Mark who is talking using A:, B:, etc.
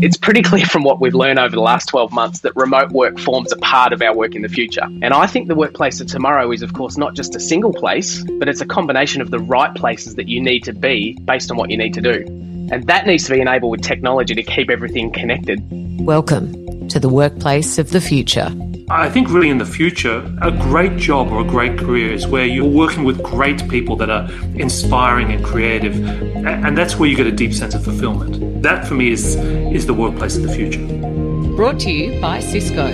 A: It's pretty clear from what we've learned over the last 12 months that remote work forms a part of our work in the future. And I think the workplace of tomorrow is, of course, not just a single place, but it's a combination of the right places that you need to be based on what you need to do. And that needs to be enabled with technology to keep everything connected.
B: Welcome to the workplace of the future.
C: I think really in the future, a great job or a great career is where you're working with great people that are inspiring and creative. And that's where you get a deep sense of fulfillment. That for me is, is the workplace of the future.
B: Brought to you by Cisco.